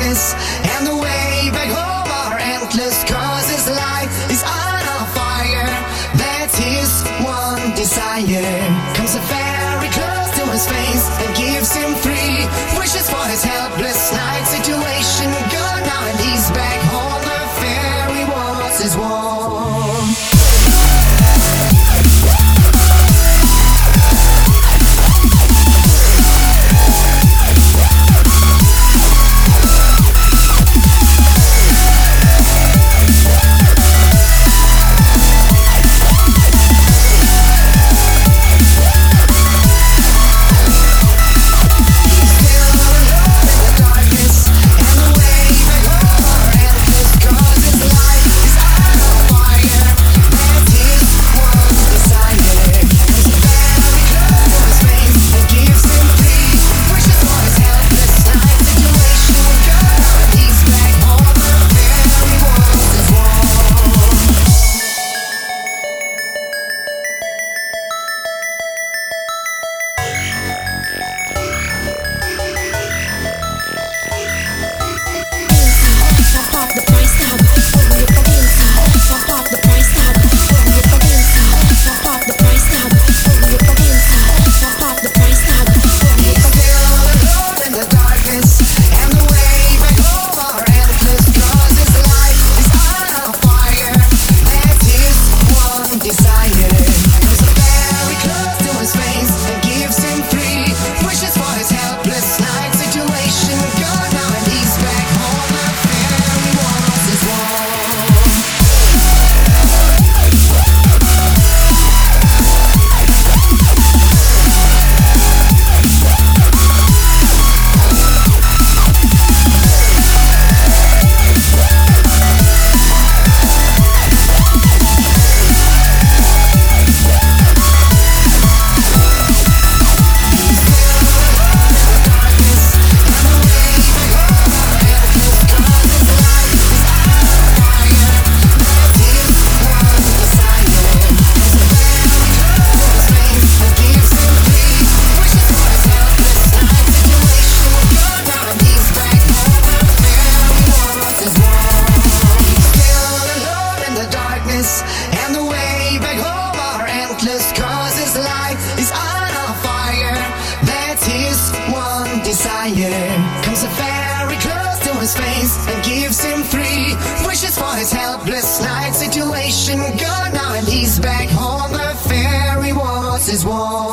darkness and the way back home are endless cause his life is on a fire. That's his one desire. Comes a fairy close to his face and gives him three wishes for his helpless night situation. Gone now and he's back home. And the way back home are endless, cause his life is on a fire. That's his one desire. Comes a fairy close to his face and gives him three wishes for his helpless night situation. Gone now, and he's back home. The fairy was his wall.